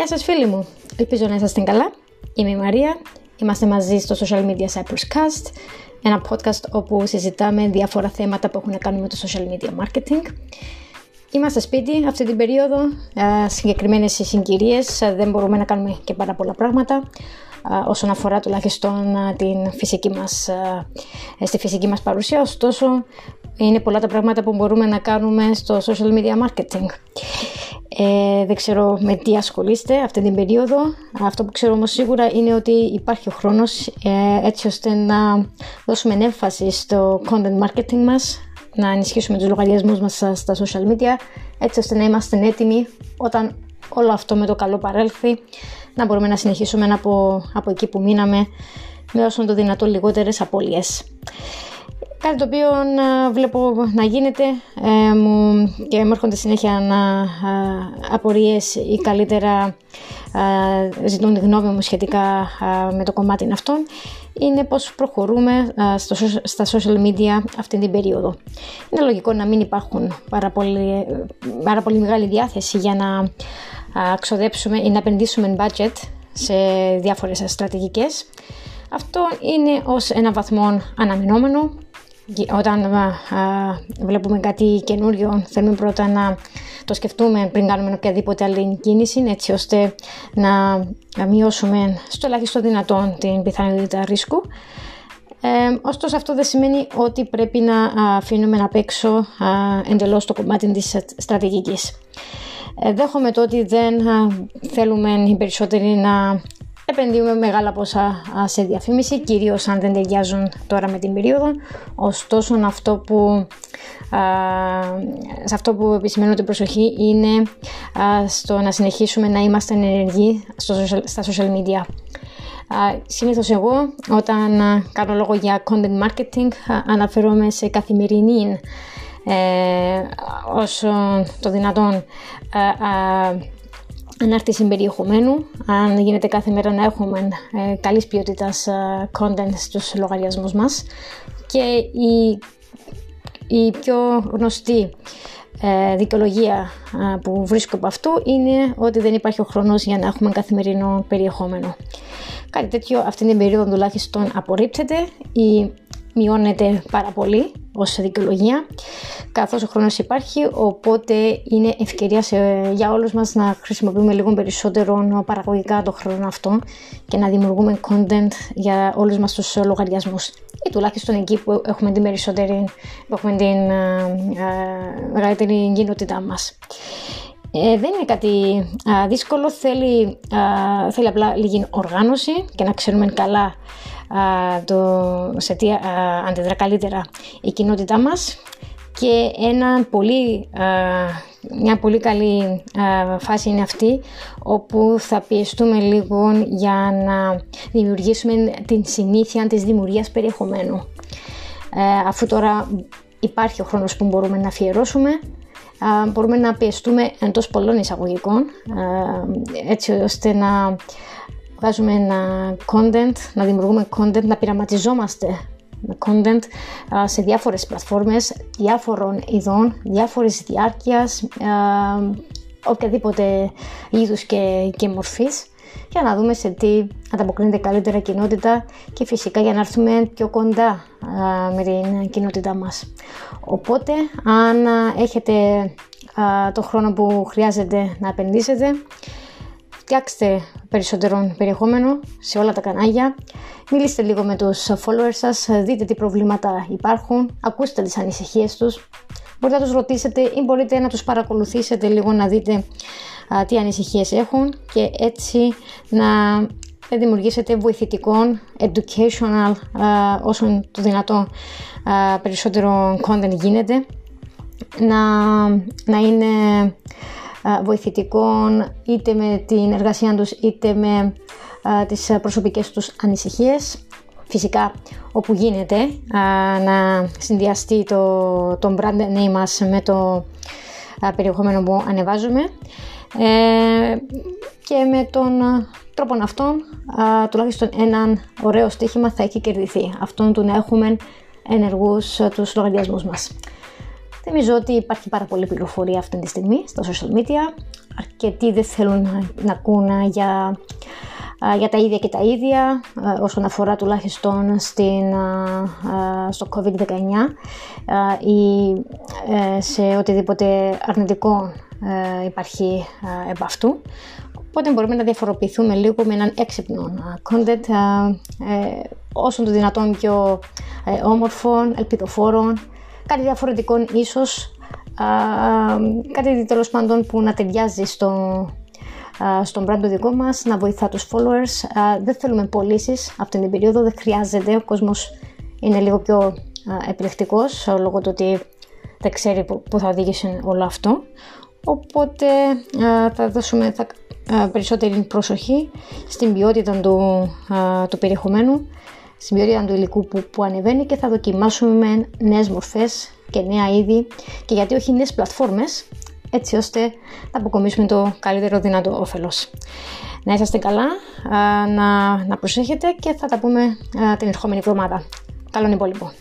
Γεια σας φίλοι μου, ελπίζω να είσαστε καλά. Είμαι η Μαρία, είμαστε μαζί στο Social Media Cyprus Cast, ένα podcast όπου συζητάμε διάφορα θέματα που έχουν να κάνουν με το social media marketing. Είμαστε σπίτι αυτή την περίοδο, συγκεκριμένες συγκυρίες, δεν μπορούμε να κάνουμε και πάρα πολλά πράγματα όσον αφορά τουλάχιστον την φυσική μας, στη φυσική μας παρουσία, ωστόσο είναι πολλά τα πράγματα που μπορούμε να κάνουμε στο social media marketing. Ε, δεν ξέρω με τι ασχολείστε αυτή την περίοδο. Αυτό που ξέρω όμως σίγουρα είναι ότι υπάρχει ο χρόνος ε, έτσι ώστε να δώσουμε έμφαση στο content marketing μας, να ενισχύσουμε τους λογαριασμούς μας στα social media, έτσι ώστε να είμαστε έτοιμοι όταν όλο αυτό με το καλό παρέλθει, να μπορούμε να συνεχίσουμε από, από εκεί που μείναμε με όσο το δυνατόν λιγότερες απώλειες. Κάτι το οποίο βλέπω να γίνεται ε, μου, και μου έρχονται συνέχεια να, απορίες ή καλύτερα ζητούν τη γνώμη μου σχετικά με το κομμάτι αυτό είναι πώς προχωρούμε στο, στα social media αυτή την περίοδο. Είναι λογικό να μην υπάρχουν πάρα πολύ, πάρα πολύ μεγάλη διάθεση για να ξοδέψουμε ή να επενδύσουμε budget σε διάφορες στρατηγικές. Αυτό είναι ως ένα βαθμό αναμενόμενο όταν βλέπουμε κάτι καινούριο θέλουμε πρώτα να το σκεφτούμε πριν κάνουμε οποιαδήποτε άλλη κίνηση έτσι ώστε να, μειώσουμε στο ελάχιστο δυνατόν την πιθανότητα ρίσκου. Ε, ωστόσο αυτό δεν σημαίνει ότι πρέπει να αφήνουμε να παίξω εντελώς το κομμάτι της στρατηγικής. Ε, δέχομαι το ότι δεν θέλουμε οι περισσότεροι να επενδύουμε μεγάλα ποσά σε διαφήμιση, κυρίως αν δεν ταιριάζουν τώρα με την περίοδο. Ωστόσο, αυτό που, σε αυτό που επισημαίνω την προσοχή είναι στο να συνεχίσουμε να είμαστε ενεργοί στα social media. Συνήθως εγώ όταν κάνω λόγο για content marketing αναφέρομαι σε καθημερινή ε, όσο το δυνατόν ανάρτηση περιεχομένου, αν γίνεται κάθε μέρα να έχουμε ε, καλής ποιότητας ε, content στους λογαριασμούς μας και η, η πιο γνωστή ε, δικαιολογία ε, που βρίσκω από αυτού είναι ότι δεν υπάρχει ο χρόνος για να έχουμε καθημερινό περιεχόμενο. Κάτι τέτοιο αυτήν την περίοδο τουλάχιστον απορρίπτεται ή μειώνεται πάρα πολύ ως δικαιολογία καθώς ο χρόνος υπάρχει οπότε είναι ευκαιρία για όλους μας να χρησιμοποιούμε λίγο περισσότερο παραγωγικά το χρόνο αυτό και να δημιουργούμε content για όλους μας τους λογαριασμούς ή τουλάχιστον εκεί που έχουμε την περισσότερη που έχουμε την ε, ε, μεγαλύτερη κοινότητά μας. Ε, δεν είναι κάτι δύσκολο, θέλει, θέλει απλά λίγη οργάνωση και να ξέρουμε καλά το, σε τι αντιδρά καλύτερα η κοινότητά μας και ένα πολύ, μια πολύ καλή φάση είναι αυτή όπου θα πιεστούμε λίγο για να δημιουργήσουμε την συνήθεια της δημιουργίας περιεχομένου. Ε, αφού τώρα υπάρχει ο χρόνος που μπορούμε να αφιερώσουμε μπορούμε να πιεστούμε εντός πολλών εισαγωγικών έτσι ώστε να βγάζουμε ένα content, να δημιουργούμε content, να πειραματιζόμαστε με content σε διάφορες πλατφόρμες, διάφορων ειδών, διάφορες διάρκειας, οποιαδήποτε είδους και, και μορφής για να δούμε σε τι ανταποκρίνεται καλύτερα κοινότητα και φυσικά για να έρθουμε πιο κοντά με την κοινότητά μας. Οπότε, αν έχετε το χρόνο που χρειάζεται να επενδύσετε, φτιάξτε περισσότερο περιεχόμενο σε όλα τα κανάλια, μιλήστε λίγο με τους followers σας, δείτε τι προβλήματα υπάρχουν, ακούστε τις ανησυχίες τους, μπορείτε να τους ρωτήσετε ή μπορείτε να τους παρακολουθήσετε λίγο να δείτε τι ανησυχίες έχουν και έτσι να δημιουργήσετε βοηθητικό, educational, όσο το δυνατό περισσότερο content γίνεται, να, να είναι βοηθητικών είτε με την εργασία τους είτε με τις προσωπικές τους ανησυχίες. Φυσικά όπου γίνεται να συνδυαστεί το, το brand name μας με το περιεχόμενο που ανεβάζουμε ε, και με τον τρόπο αυτόν τουλάχιστον έναν ωραίο στοίχημα θα έχει κερδιθεί αυτόν του να έχουμε ενεργούς τους λογαριασμούς μας. Θυμίζω ότι υπάρχει πάρα πολλή πληροφορία αυτή τη στιγμή στα social media. αρκετοί δεν θέλουν να, να ακούν για, για τα ίδια και τα ίδια όσον αφορά τουλάχιστον στην, στο COVID-19 ή σε οτιδήποτε αρνητικό υπάρχει επ' αυτού. Οπότε μπορούμε να διαφοροποιηθούμε λίγο με έναν έξυπνο content, ε, όσο το δυνατόν πιο ε, όμορφων, ελπιδοφόρων, κάτι διαφορετικό ίσως, κάτι τέλος πάντων που να ταιριάζει στο, στον brand το δικό μας, να βοηθά τους followers. Δεν θέλουμε πωλήσεις αυτήν την περίοδο, δεν χρειάζεται, ο κόσμος είναι λίγο πιο επιλεκτικός λόγω του ότι δεν ξέρει που θα οδήγησε όλο αυτό. Οπότε θα δώσουμε θα, περισσότερη προσοχή στην ποιότητα του, του περιεχομένου, στην ποιότητα του υλικού που, που ανεβαίνει και θα δοκιμάσουμε νέες μορφές και νέα είδη και γιατί όχι νέες πλατφόρμες έτσι ώστε να αποκομίσουμε το καλύτερο δυνατό όφελος. Να είσαστε καλά, να, να προσέχετε και θα τα πούμε την ερχόμενη εβδομάδα. Καλό υπόλοιπο.